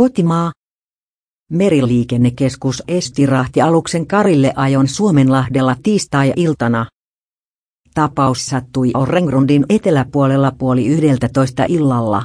Kotimaa. Meriliikennekeskus esti aluksen Karille ajon Suomenlahdella tiistai-iltana. Tapaus sattui Orrengrundin eteläpuolella puoli yhdeltä toista illalla.